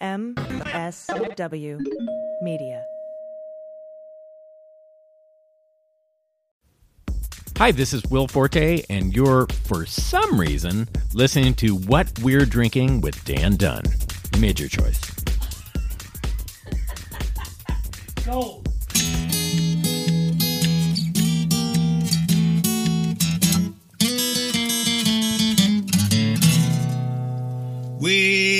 MSW Media. Hi, this is Will Forte, and you're, for some reason, listening to What We're Drinking with Dan Dunn. You made your choice. Gold. Well,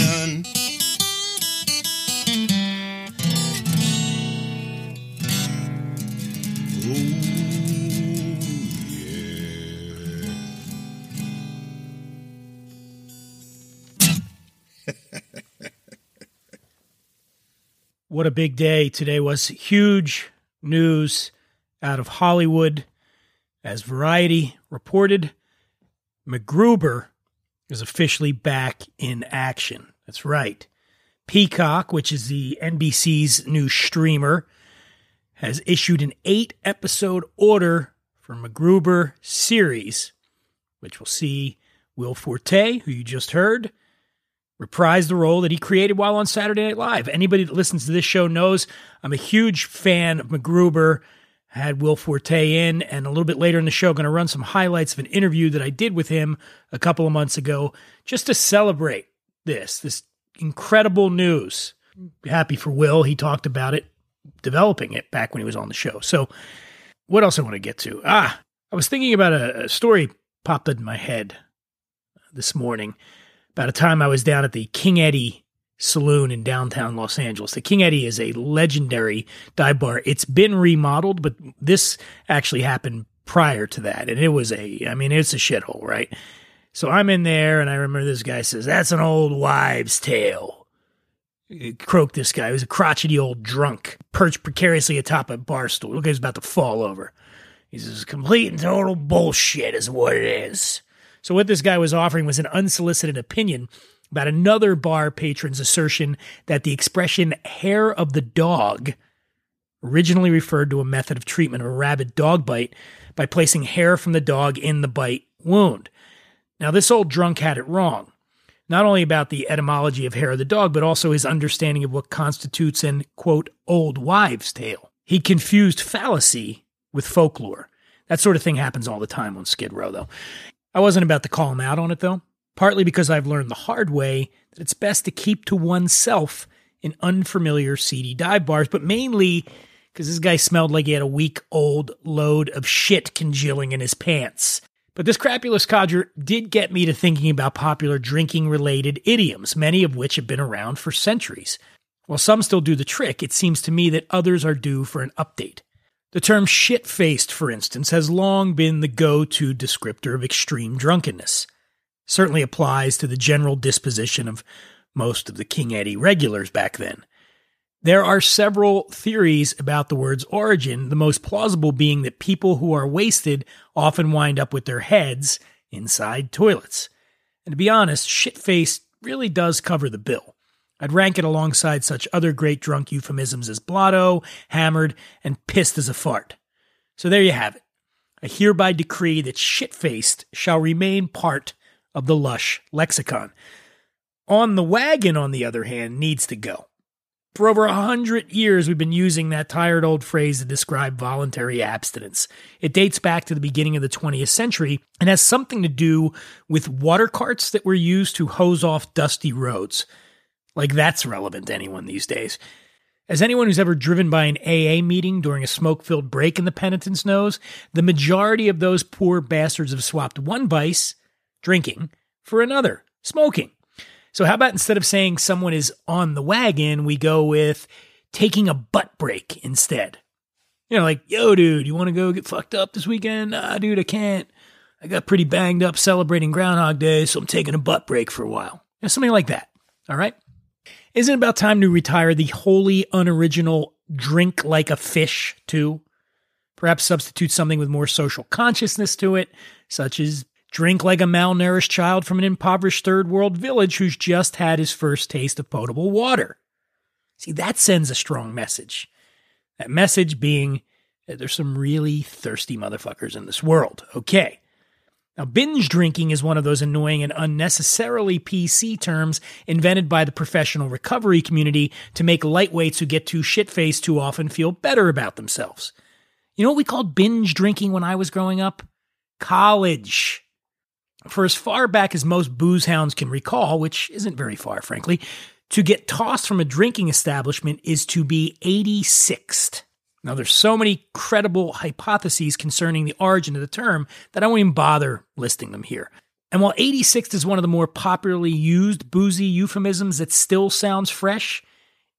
What a big day today was. Huge news out of Hollywood. As Variety reported, MacGruber is officially back in action. That's right. Peacock, which is the NBC's new streamer, has issued an eight episode order for MacGruber series, which will see Will Forte, who you just heard, reprise the role that he created while on Saturday Night Live. Anybody that listens to this show knows I'm a huge fan of MacGruber. Had Will Forte in, and a little bit later in the show, going to run some highlights of an interview that I did with him a couple of months ago, just to celebrate this, this incredible news. Happy for Will. He talked about it, developing it back when he was on the show. So, what else I want to get to? Ah, I was thinking about a, a story popped in my head this morning about a time I was down at the King Eddie Saloon in downtown Los Angeles. The King Eddie is a legendary dive bar. It's been remodeled, but this actually happened prior to that. And it was a, I mean, it's a shithole, right? So I'm in there and I remember this guy says, That's an old wives' tale. Croaked this guy. He was a crotchety old drunk, perched precariously atop a bar stool. Look he was about to fall over. He says, Complete and total bullshit is what it is. So, what this guy was offering was an unsolicited opinion about another bar patron's assertion that the expression hair of the dog originally referred to a method of treatment of a rabid dog bite by placing hair from the dog in the bite wound. Now, this old drunk had it wrong, not only about the etymology of hair of the dog, but also his understanding of what constitutes an, quote, old wives' tale. He confused fallacy with folklore. That sort of thing happens all the time on Skid Row, though. I wasn't about to call him out on it, though, partly because I've learned the hard way that it's best to keep to oneself in unfamiliar, seedy dive bars, but mainly because this guy smelled like he had a week old load of shit congealing in his pants. But this crapulous codger did get me to thinking about popular drinking related idioms, many of which have been around for centuries. While some still do the trick, it seems to me that others are due for an update. The term shit faced, for instance, has long been the go to descriptor of extreme drunkenness. Certainly applies to the general disposition of most of the King Eddie regulars back then. There are several theories about the word's origin, the most plausible being that people who are wasted often wind up with their heads inside toilets. And to be honest, shit faced really does cover the bill. I'd rank it alongside such other great drunk euphemisms as blotto, hammered, and pissed as a fart. So there you have it. I hereby decree that shit faced shall remain part of the lush lexicon. On the wagon, on the other hand, needs to go. For over a hundred years, we've been using that tired old phrase to describe voluntary abstinence. It dates back to the beginning of the 20th century and has something to do with water carts that were used to hose off dusty roads. Like that's relevant to anyone these days. As anyone who's ever driven by an AA meeting during a smoke filled break in the penitence knows, the majority of those poor bastards have swapped one vice, drinking, for another, smoking. So, how about instead of saying someone is on the wagon, we go with taking a butt break instead? You know, like, yo, dude, you want to go get fucked up this weekend? Nah, dude, I can't. I got pretty banged up celebrating Groundhog Day, so I'm taking a butt break for a while. You know, something like that. All right. Isn't it about time to retire the wholly unoriginal drink like a fish, too? Perhaps substitute something with more social consciousness to it, such as drink like a malnourished child from an impoverished third world village who's just had his first taste of potable water. See, that sends a strong message. That message being that there's some really thirsty motherfuckers in this world. Okay. Now, binge drinking is one of those annoying and unnecessarily PC terms invented by the professional recovery community to make lightweights who get too shit faced too often feel better about themselves. You know what we called binge drinking when I was growing up? College. For as far back as most booze hounds can recall, which isn't very far, frankly, to get tossed from a drinking establishment is to be 86th. Now, there's so many credible hypotheses concerning the origin of the term that I won't even bother listing them here. And while 86 is one of the more popularly used boozy euphemisms that still sounds fresh,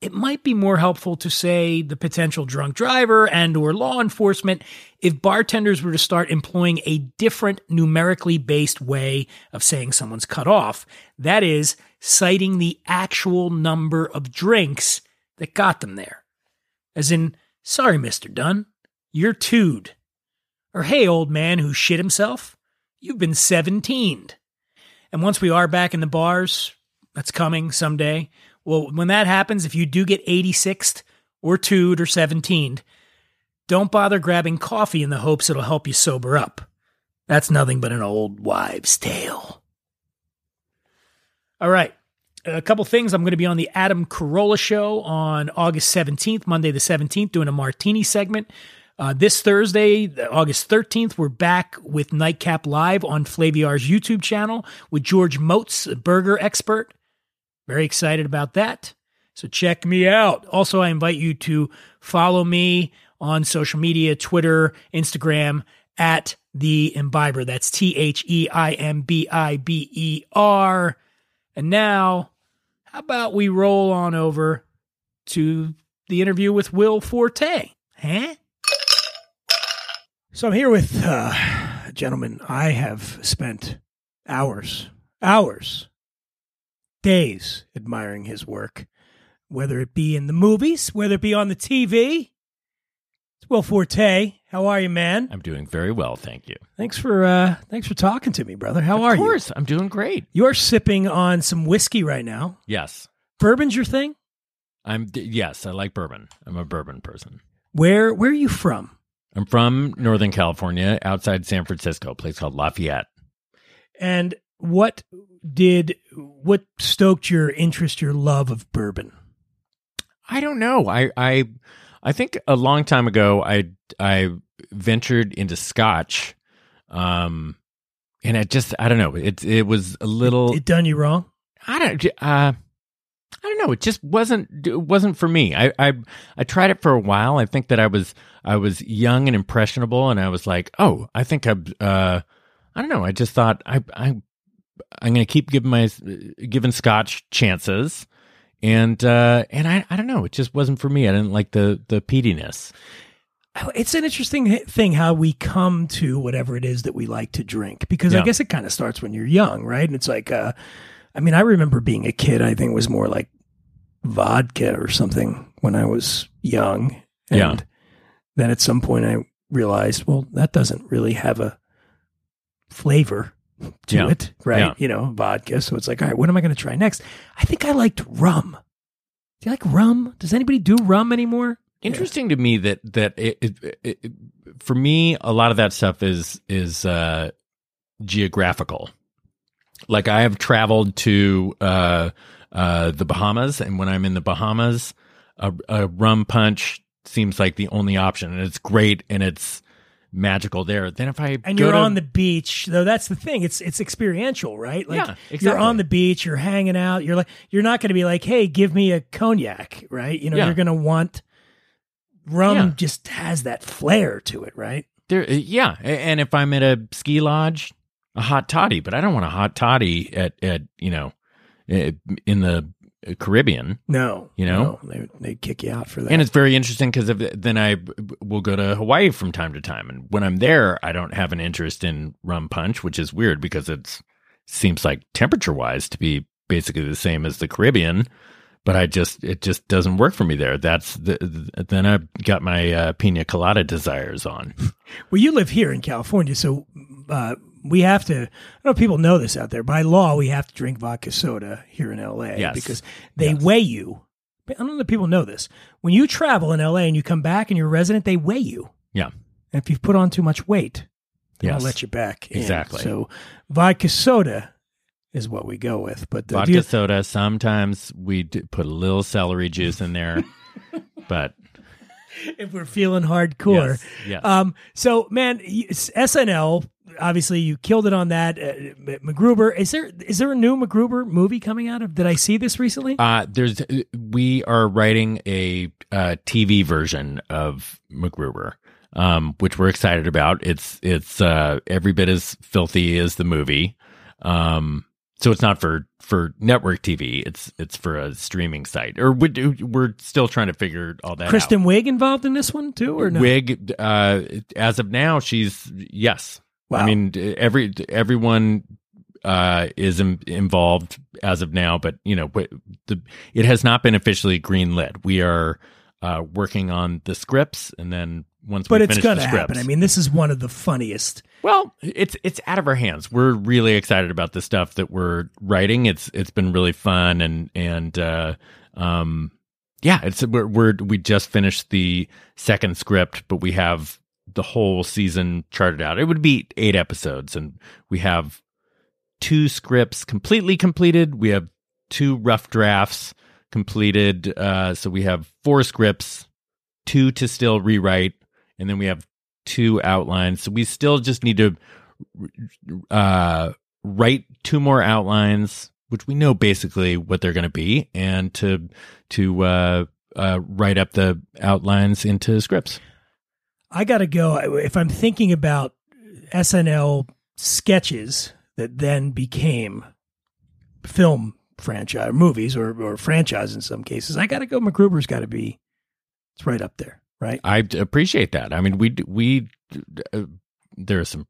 it might be more helpful to say the potential drunk driver and or law enforcement if bartenders were to start employing a different numerically based way of saying someone's cut off. That is, citing the actual number of drinks that got them there. As in, sorry, Mr. Dunn, you're two'd. Or hey, old man who shit himself, you've been seventeened. And once we are back in the bars, that's coming someday. Well, when that happens, if you do get 86th or 2'd or 17'd, don't bother grabbing coffee in the hopes it'll help you sober up. That's nothing but an old wives' tale. All right. A couple things. I'm going to be on the Adam Carolla show on August 17th, Monday the 17th, doing a martini segment. Uh, this Thursday, August 13th, we're back with Nightcap Live on Flaviar's YouTube channel with George Motz, a burger expert. Very excited about that. So check me out. Also, I invite you to follow me on social media Twitter, Instagram at The Imbiber. That's T H E I M B I B E R. And now, how about we roll on over to the interview with Will Forte? Huh? So I'm here with uh, a gentleman I have spent hours, hours days admiring his work, whether it be in the movies, whether it be on the TV. It's Will Forte. How are you, man? I'm doing very well, thank you. Thanks for uh thanks for talking to me, brother. How are you? of course, I'm doing great. You're sipping on some whiskey right now. Yes, Bourbon's your thing? I'm. Yes, I like bourbon. I'm a bourbon person. Where where are you from? I'm from Northern California, outside San Francisco, a place called Lafayette. And what did what stoked your interest, your love of bourbon? I don't know. I I I think a long time ago I I ventured into Scotch, um, and it just I don't know. It it was a little. It done you wrong? I don't. Uh, I don't know. It just wasn't. It wasn't for me. I, I I tried it for a while. I think that I was I was young and impressionable, and I was like, oh, I think I. Uh, I don't know. I just thought I I I'm going to keep giving my giving Scotch chances, and uh, and I I don't know. It just wasn't for me. I didn't like the the peatiness. It's an interesting thing how we come to whatever it is that we like to drink because I guess it kind of starts when you're young, right? And it's like, uh, I mean, I remember being a kid. I think it was more like vodka or something when I was young. And Yeah. Then at some point I realized, well, that doesn't really have a flavor to Yeah. it, right? Yeah. You know, vodka. So it's like, all right, what am I going to try next? I think I liked rum. Do you like rum? Does anybody do rum anymore? Interesting to me that that it, it, it, it- for me a lot of that stuff is is uh, geographical. Like I have traveled to uh, uh, the Bahamas, and when I'm in the Bahamas, a, a rum punch seems like the only option, and it's great and it's magical there. Then if I and you're to- on the beach though that's the thing it's it's experiential right like Yeah, you're on the beach you're hanging out you're like you're not going to be like hey give me a cognac right you know Yeah. you're going to want rum Yeah. just has that flair to it right There, yeah, and if I'm at a ski lodge, a hot toddy, but I don't want a hot toddy at at you know, eh, in the Caribbean. no You know? no, they they kick you out for that And it's very interesting because then I will go to Hawaii from time to time, and when I'm there, I don't have an interest in rum punch, which is weird because it seems like temperature wise to be basically the same as the Caribbean. But I just it just doesn't work for me there. That's the, the- then I got my uh, pina colada desires on. well you live here in california so uh we have to i don't know if people know this out there by law we have to drink vodka soda here in la Yes. because they Yes. weigh you I don't know that people know this. When you travel in LA and you come back and you're a resident, they weigh you. Yeah. And if you've put on too much weight, they Yes. don't let you back. in. Exactly. So vodka soda is what we go with. But do Vodka soda. Sometimes we put a little celery juice in there, but if we're feeling hardcore. yes, yes. Um, so man, SNL. Obviously, you killed it on that. Uh, MacGruber. Is there is there a new MacGruber movie coming out of? Did I see this recently? Uh, there's we are writing a uh, TV version of MacGruber, um, which we're excited about. It's it's uh, every bit as filthy as the movie. Um, so it's not for for network TV. It's it's for a streaming site, or we do, we're still trying to figure all that out. Kristen Wiig involved in this one too, or no? Wiig, uh, as of now, she's yes. Wow. I mean, every everyone uh, is Im- involved as of now, but you know, the it has not been officially greenlit. We are uh, working on the scripts, and then once but we it's going to happen. I mean, this is one of the funniest. well, it's it's out of our hands. We're really excited about the stuff that we're writing. It's it's been really fun and and uh, um yeah, it's we're, we're we just finished the second script, but we have the whole season charted out. It would be eight episodes, and we have two scripts completely completed. We have two rough drafts completed. Uh, so we have four scripts, two to still rewrite, and then we have two outlines. So we still just need to uh, write two more outlines, which we know basically what they're going to be, and to to uh, uh, write up the outlines into scripts. I got to go. If I'm thinking about SNL sketches that then became film franchise movies or, or franchise in some cases, I got to go. MacGruber's got to be, it's right up there, right? I appreciate that. I mean, we we uh, there are some.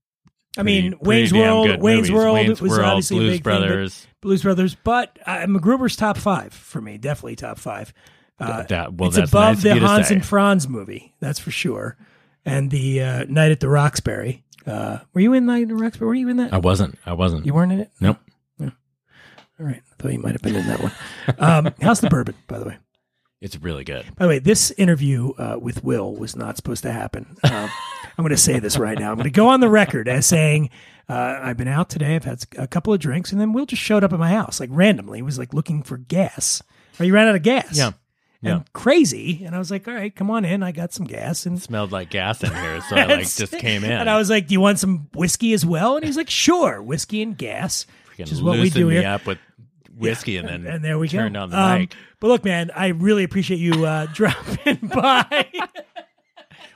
I mean, pretty- Wayne's pretty World, Wayne's. World Wayne's was World, obviously a Blues big thing, but- Brothers. Blues Brothers, but uh, MacGruber's top five for me, definitely top five. Uh, that well, it's that's above nice the Hans and Franz movie, that's for sure. And the uh, Night at the Roxbury. Uh, were you in Night at the Roxbury? Were you in that? I wasn't. I wasn't. You weren't in it? Nope. All right. I thought you might have been in that one. Um, how's the bourbon, by the way? It's really good. By the way, this interview uh, with Will was not supposed to happen. Um, I'm going to say this right now. I'm going to go on the record as saying uh, I've been out today. I've had a couple of drinks, and then Will just showed up at my house like randomly. He was like looking for gas. Or you ran out of gas. Yeah. And Yeah. crazy. And I was like, all right, come on in. I got some gas. And it smelled like gas in here, so I like just came in. And I was like, do you want some whiskey as well? And he's like, sure, whiskey and gas, Freaking which is what we do here. up with whiskey, and then and there we turned go. on the Um, mic. But look, man, I really appreciate you uh, dropping by.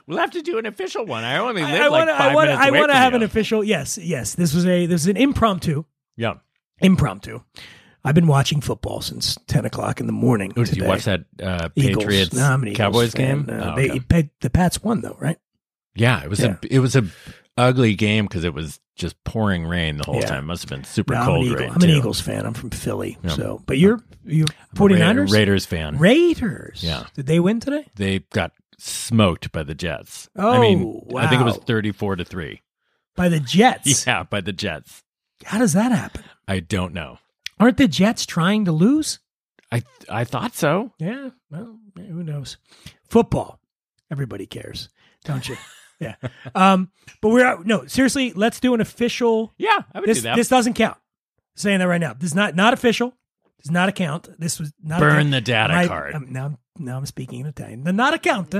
We'll have to do an official one. I only live I, I like wanna- five I wanna- minutes I wanna have you. an official. Yes, yes. This was a this was an impromptu. Yeah. Impromptu. I've been watching football since ten o'clock in the morning. Oh, did you watch that uh, Patriots No, I'm an Eagles Cowboys fan. game? Uh, Oh, they, okay. the Pats won though, right? yeah, it was Yeah. a it was a ugly game because it was just pouring rain the whole Yeah. time. Must have been super No, I'm cold an, Eagle. I'm an. Eagles fan. I'm from Philly. Yeah. So, but you're you're I'm a Ra- 49ers? Raiders fan. Raiders. Yeah. Did they win today? they got smoked by the Jets. Oh, I mean, I think it was thirty-four to three. By the Jets. Yeah, by the Jets. How does that happen? I don't know. Aren't the Jets trying to lose? I I thought so. Yeah. Well, who knows? Football. Everybody cares, don't you? yeah. Um, but we're out. No, seriously, let's do an official. Yeah, I would This do that. this doesn't count. saying that right now. This is not not official. Does not account. This was not Burn the data card. I'm, now, I'm- now I'm speaking in Italian. The not account.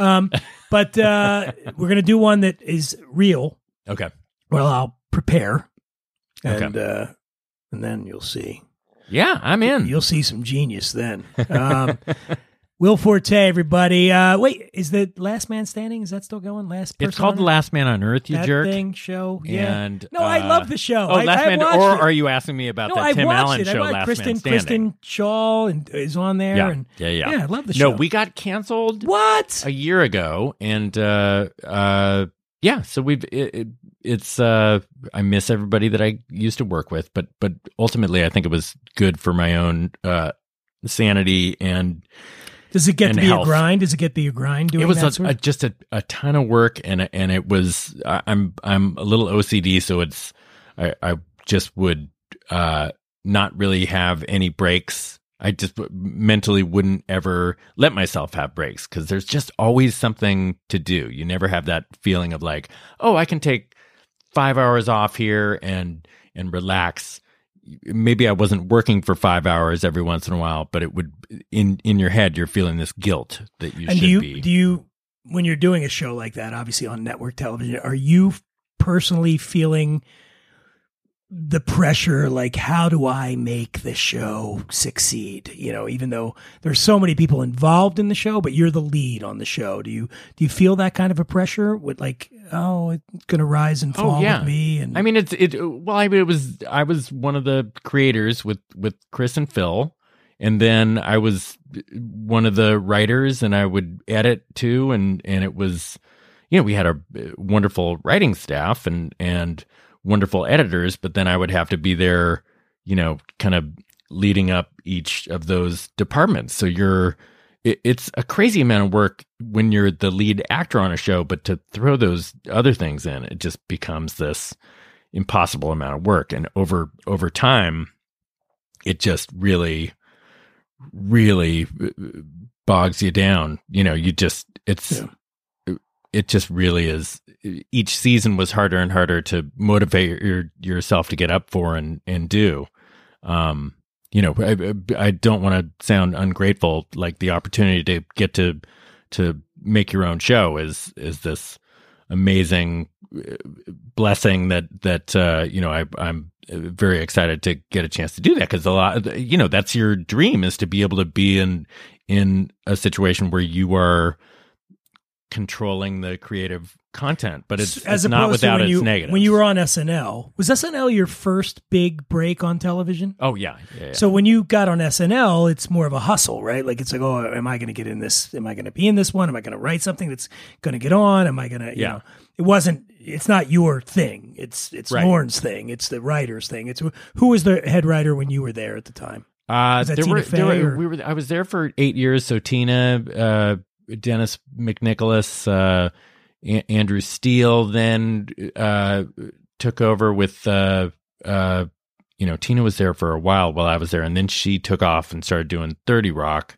Um, but uh, we're gonna do one that is real. okay. Well, I'll prepare, Okay. and uh, and then you'll see. Yeah, I'm in. You'll see some genius then. Um, Will Forte, everybody. Uh, wait, is the Last Man Standing? Is that still going? Last person it's called The? Last Man on Earth, you that jerk. thing show. Yeah. And no, I uh, love the show. Oh, I, Last I Man, or it. are you asking me about no, that I've Tim Allen it. Show, Last Kristen, Man Standing? Kristen Schaal and is on there. yeah, and yeah, yeah. yeah, I love the show. No, we got canceled what? a year ago, and uh, uh, yeah, so we've it, it's uh, I miss everybody that I used to work with, but but ultimately, I think it was good for my own uh, sanity and Does it get to be health. a grind? Does it get to be a grind doing it was a, a, just a, a ton of work and and it was I- i'm i'm a little ocd so it's i i just would uh not really have any breaks I just mentally wouldn't ever let myself have breaks because there's just always something to do. You never have that feeling of like, oh, I can take five hours off here and and relax. Maybe I wasn't working for five hours every once in a while, but it would in in your head you're feeling this guilt that you and should do you be. do you when you're doing a show like that, obviously on network television, are you personally feeling the pressure like how do i make the show succeed you know even though there's so many people involved in the show but you're the lead on the show do you do you feel that kind of a pressure with like oh it's gonna rise and oh, fall Oh, yeah. with me and I mean, it's it. Well, I mean, it was I was one of the creators with with Chris and Phil, and then I was one of the writers, and I would edit too, and and it was, you know, we had a uh, wonderful writing staff and and wonderful editors, but then I would have to be there, you know, kind of leading up each of those departments. So you're it, it's a crazy amount of work when you're the lead actor on a show, but to throw those other things in, it just becomes this impossible amount of work. And over over time, it just really, really uh, bogs you down. You know, you just it's it just really is. Each season was harder and harder to motivate your, yourself to get up for and and do. Um, you know, I, I don't want to sound ungrateful. Like the opportunity to get to to make your own show is is this amazing blessing that that uh, you know I, I'm very excited to get a chance to do that because a lot you know that's your dream is to be able to be in in a situation where you are controlling the creative content, but it's, as it's not without its you negatives. when you were on SNL was SNL your first big break on television oh yeah, yeah, yeah. So when you got on SNL, it's more of a hustle, right? Like it's like, oh, am I going to get in this? Am I going to be in this one? Am I going to write something that's going to get on? Am I going to? You Yeah. know, it wasn't. It's not your thing. It's it's Right. Lorne's thing. It's the writer's thing. It's who was the head writer when you were there at the time? Uh, there were, there were, we were, I was there for eight years. So Tina, uh, Dennis McNicholas, uh, A- Andrew Steele then, uh, took over with, uh, uh, you know, Tina was there for a while while I was there and then she took off and started doing 30 Rock.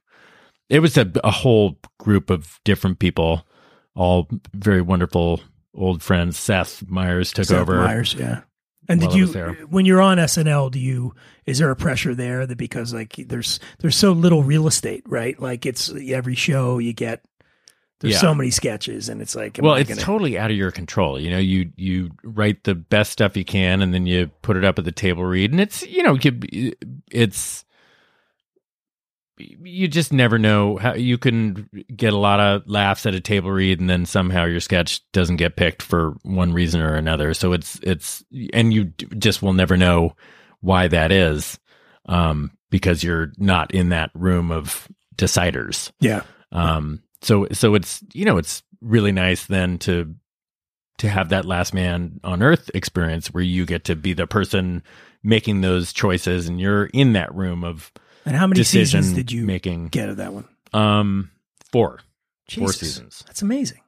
It was a, a whole group of different people, all very wonderful old friends. Seth Meyers took Seth over. Meyers, yeah. And did you when you're on SNL? Do you is there a pressure there that because like there's there's so little real estate, right? Like it's every show you get. There's Yeah. so many sketches, and it's like, well it's gonna- totally out of your control you know you you write the best stuff you can and then you put it up at the table read and it's you know it's you just never know how you can get a lot of laughs at a table read and then somehow your sketch doesn't get picked for one reason or another so it's it's and you just will never know why that is um because you're not in that room of deciders yeah. um, so so it's you know it's really nice then to to have that last man on earth experience where you get to be the person making those choices and you're in that room of And how many decision seasons did you making. get of that one? Um, four. Four seasons. That's amazing.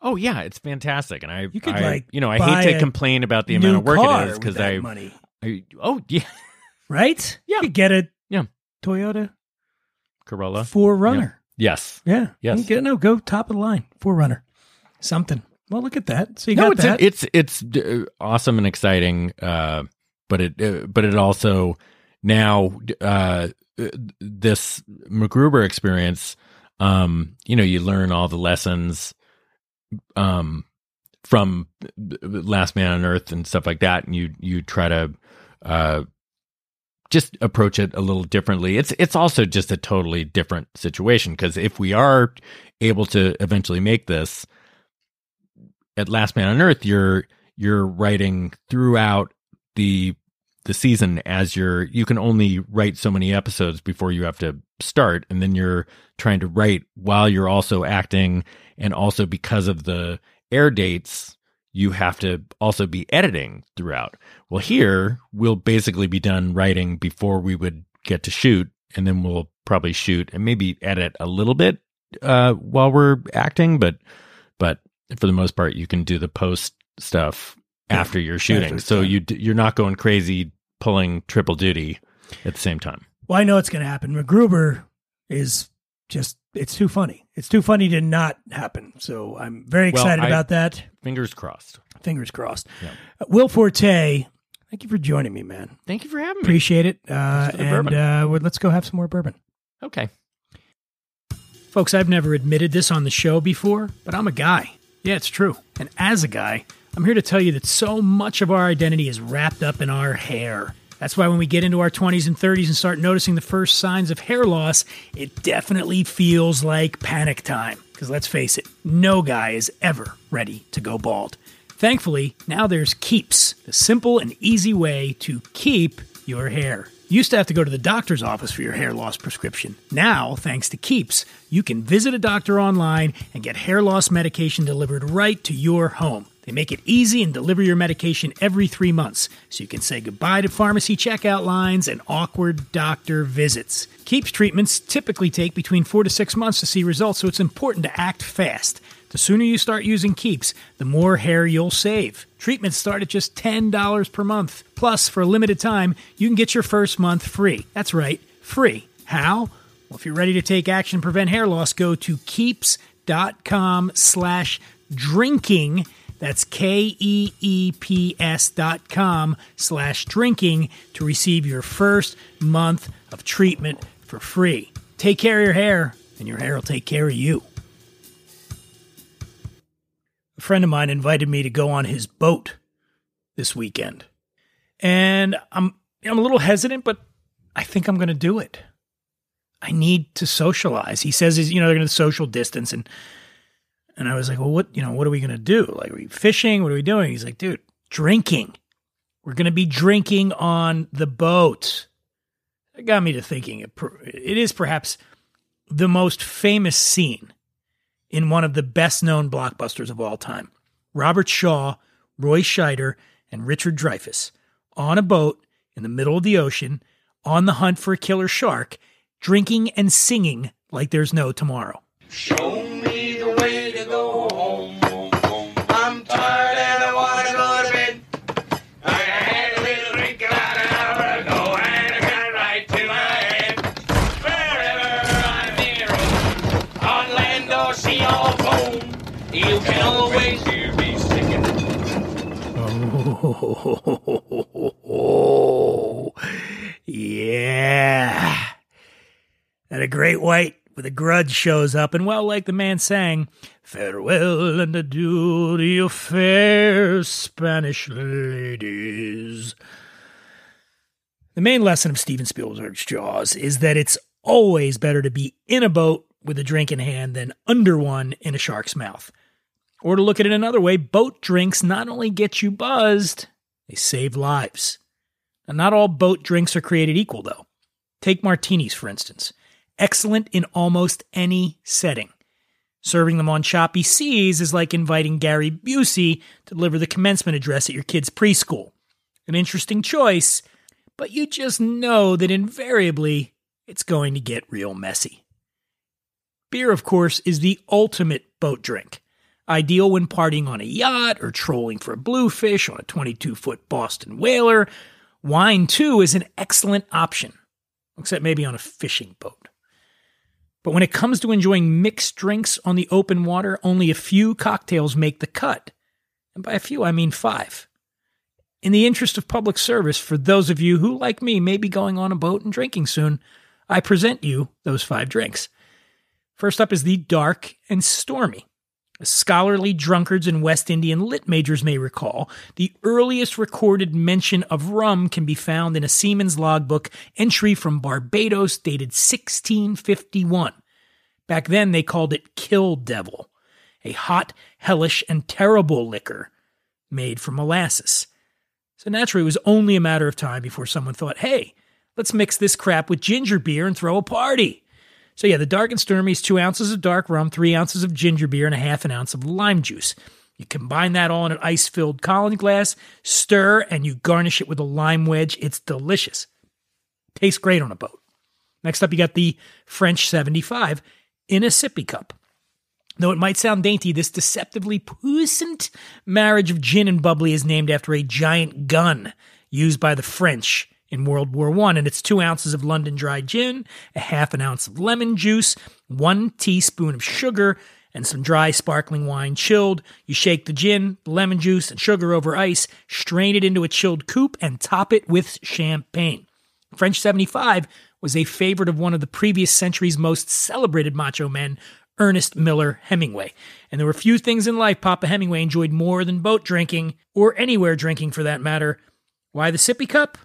Oh yeah, it's fantastic, and I You could, I- like, you know I hate to complain about the amount of work it is because I, money, I oh yeah right? Yeah. you get a Yeah. Toyota Corolla 4Runner. yes Yeah, Yes. Get- no, go top of the line 4Runner, something. Well, look at that. So you no, got it's that. it's it's uh, awesome and exciting. Uh, but it uh, but it also now uh, this MacGruber experience. Um, you know, you learn all the lessons um, from Last Man on Earth and stuff like that, and you you try to uh, just approach it a little differently. It's it's also just a totally different situation because if we are able to eventually make this at Last Man on Earth, you're you're writing throughout the the season as you're you can only write so many episodes before you have to start. And then you're trying to write while you're also acting. And also because of the air dates you have to also be editing throughout. Well, here we'll basically be done writing before we would get to shoot. And then we'll probably shoot and maybe edit a little bit uh while we're acting. But but for the most part you can do the post stuff after you're shooting so you you're not going crazy pulling triple duty at the same time Well, I know it's going to happen. MacGruber is just, it's too funny. It's too funny to not happen. So I'm very Well, excited I- about that. Fingers crossed. Fingers crossed. Yeah. Uh, Will Forte, thank you for joining me, man. Thank you for having me. Appreciate it. Uh, and uh, let's go have some more bourbon. Okay. Folks, I've never admitted this on the show before, but I'm a guy. Yeah, it's true. And as a guy, I'm here to tell you that so much of our identity is wrapped up in our hair. That's why when we get into our 20s and 30s and start noticing the first signs of hair loss, it definitely feels like panic time. Because let's face it, no guy is ever ready to go bald. Thankfully, now there's Keeps, the simple and easy way to keep your hair. You used to have to go to the doctor's office for your hair loss prescription. Now, thanks to Keeps, you can visit a doctor online and get hair loss medication delivered right to your home. They make it easy and deliver your medication every three months, so you can say goodbye to pharmacy checkout lines and awkward doctor visits. Keeps treatments typically take between four to six months to see results, so it's important to act fast. The sooner you start using Keeps, the more hair you'll save. Treatments start at just $10 per month. Plus, for a limited time, you can get your first month free. That's right, free. How? Well, if you're ready to take action and prevent hair loss, go to keeps.com slash drinking. That's K E E P S dot com slash drinking to receive your first month of treatment for free. Take care of your hair, and your hair will take care of you. A friend of mine invited me to go on his boat this weekend. And I'm I'm a little hesitant, but I think I'm going to do it. I need to socialize. He says, you know, they're going to social distance. And, and I was like, well, what, you know, what are we going to do? Like, are we fishing? What are we doing? He's like, dude, drinking. We're going to be drinking on the boat. It got me to thinking it, it is perhaps the most famous scene in one of the best known blockbusters of all time. Robert Shaw, Roy Scheider, and Richard Dreyfuss on a boat in the middle of the ocean on the hunt for a killer shark, drinking and singing like there's no tomorrow. Show can always hear me singing. Oh, yeah. And a great white with a grudge shows up, and well, like the man sang, Farewell and adieu to you fair Spanish ladies. The main lesson of Steven Spielberg's Jaws is that it's always better to be in a boat with a drink in hand than under one in a shark's mouth. Or to look at it another way, boat drinks not only get you buzzed, they save lives. Now, not all boat drinks are created equal, though. Take martinis, for instance. Excellent in almost any setting. Serving them on choppy seas is like inviting Gary Busey to deliver the commencement address at your kid's preschool. An interesting choice, but you just know that invariably it's going to get real messy. Beer, of course, is the ultimate boat drink. Ideal when partying on a yacht or trolling for a bluefish on a 22 foot Boston whaler. Wine, too, is an excellent option, except maybe on a fishing boat. But when it comes to enjoying mixed drinks on the open water, only a few cocktails make the cut. And by a few, I mean five. In the interest of public service, for those of you who, like me, may be going on a boat and drinking soon, I present you those five drinks. First up is the Dark and Stormy. Scholarly drunkards and West Indian lit majors may recall, the earliest recorded mention of rum can be found in a seaman's logbook entry from Barbados dated 1651. Back then, they called it Kill Devil, a hot, hellish, and terrible liquor made from molasses. So naturally, it was only a matter of time before someone thought, hey, let's mix this crap with ginger beer and throw a party. So yeah, the dark and stormy is two ounces of dark rum, three ounces of ginger beer, and a half an ounce of lime juice. You combine that all in an ice-filled Collins glass, stir, and you garnish it with a lime wedge. It's delicious. Tastes great on a boat. Next up, you got the French 75 in a sippy cup. Though it might sound dainty, this deceptively puissant marriage of gin and bubbly is named after a giant gun used by the French in World War One, and it's two ounces of London dry gin, a half an ounce of lemon juice, one teaspoon of sugar, and some dry sparkling wine chilled. You shake the gin, lemon juice, and sugar over ice, strain it into a chilled coupe, and top it with champagne. French 75 was a favorite of one of the previous century's most celebrated macho men, Ernest Miller Hemingway. And there were few things in life Papa Hemingway enjoyed more than boat drinking, or anywhere drinking for that matter. Why the sippy cup?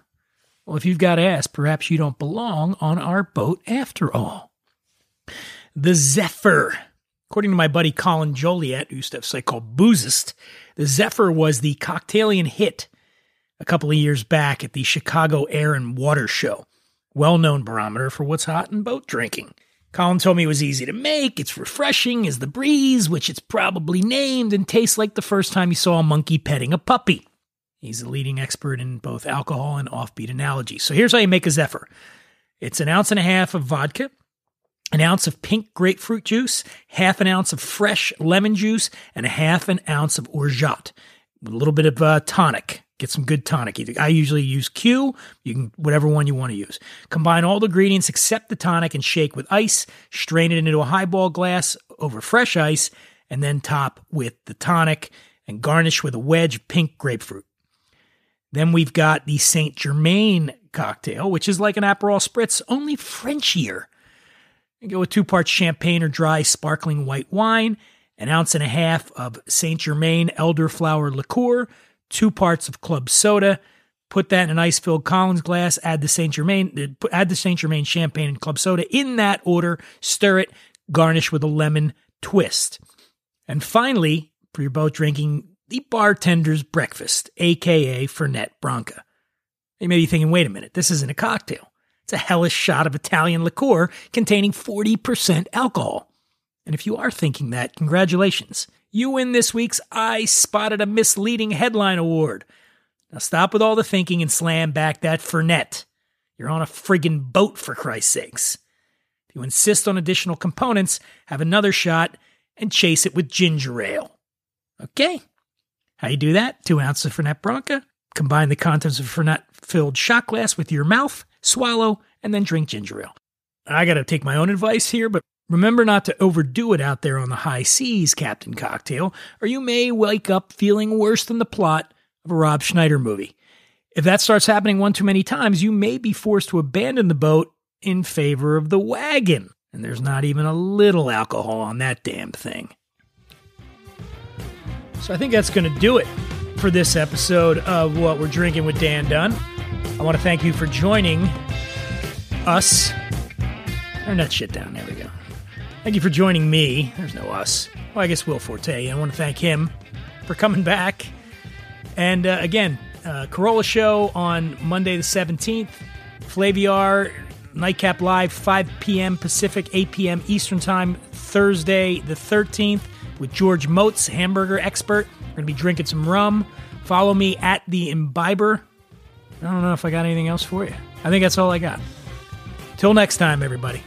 Well, if you've got ass, perhaps you don't belong on our boat after all. The Zephyr. According to my buddy Colin Joliet, who used to have a site called Boozist, the Zephyr was the cocktailian hit a couple of years back at the Chicago Air and Water Show. Well known barometer for what's hot in boat drinking. Colin told me it was easy to make, it's refreshing as the breeze, which it's probably named, and tastes like the first time you saw a monkey petting a puppy. He's a leading expert in both alcohol and offbeat analogies. So here's how you make a Zephyr it's an ounce and a half of vodka, an ounce of pink grapefruit juice, half an ounce of fresh lemon juice, and a half an ounce of orgeat, with a little bit of uh, tonic. Get some good tonic. I usually use Q. You can whatever one you want to use. Combine all the ingredients except the tonic and shake with ice. Strain it into a highball glass over fresh ice, and then top with the tonic and garnish with a wedge of pink grapefruit. Then we've got the Saint Germain cocktail, which is like an Aperol spritz, only Frenchier. You go with two parts champagne or dry sparkling white wine, an ounce and a half of Saint Germain elderflower liqueur, two parts of club soda. Put that in an ice-filled Collins glass. Add the Saint Germain. uh, Add the Saint Germain champagne and club soda in that order. Stir it. Garnish with a lemon twist. And finally, for your boat drinking, the bartender's breakfast, aka Fernet Branca. You may be thinking, wait a minute, this isn't a cocktail. It's a hellish shot of Italian liqueur containing 40% alcohol. And if you are thinking that, congratulations. You win this week's I Spotted a Misleading Headline Award. Now stop with all the thinking and slam back that Fernet. You're on a friggin' boat, for Christ's sakes. If you insist on additional components, have another shot and chase it with ginger ale. Okay? How you do that? Two ounces of Fernet Branca. Combine the contents of Fernet filled shot glass with your mouth, swallow, and then drink ginger ale. I gotta take my own advice here, but remember not to overdo it out there on the high seas, Captain Cocktail, or you may wake up feeling worse than the plot of a Rob Schneider movie. If that starts happening one too many times, you may be forced to abandon the boat in favor of the wagon. And there's not even a little alcohol on that damn thing. So I think that's going to do it for this episode of What We're Drinking with Dan Dunn. I want to thank you for joining us. Turn that shit down. There we go. Thank you for joining me. There's no us. Well, I guess Will Forte. I want to thank him for coming back. And uh, again, uh, Carolla Show on Monday the 17th. Flaviar Nightcap Live, 5 p.m. Pacific, 8 p.m. Eastern Time, Thursday the 13th, with George Motz, hamburger expert. We're going to be drinking some rum. Follow me at the Imbiber. I don't know if I got anything else for you. I think that's all I got. Till next time, everybody.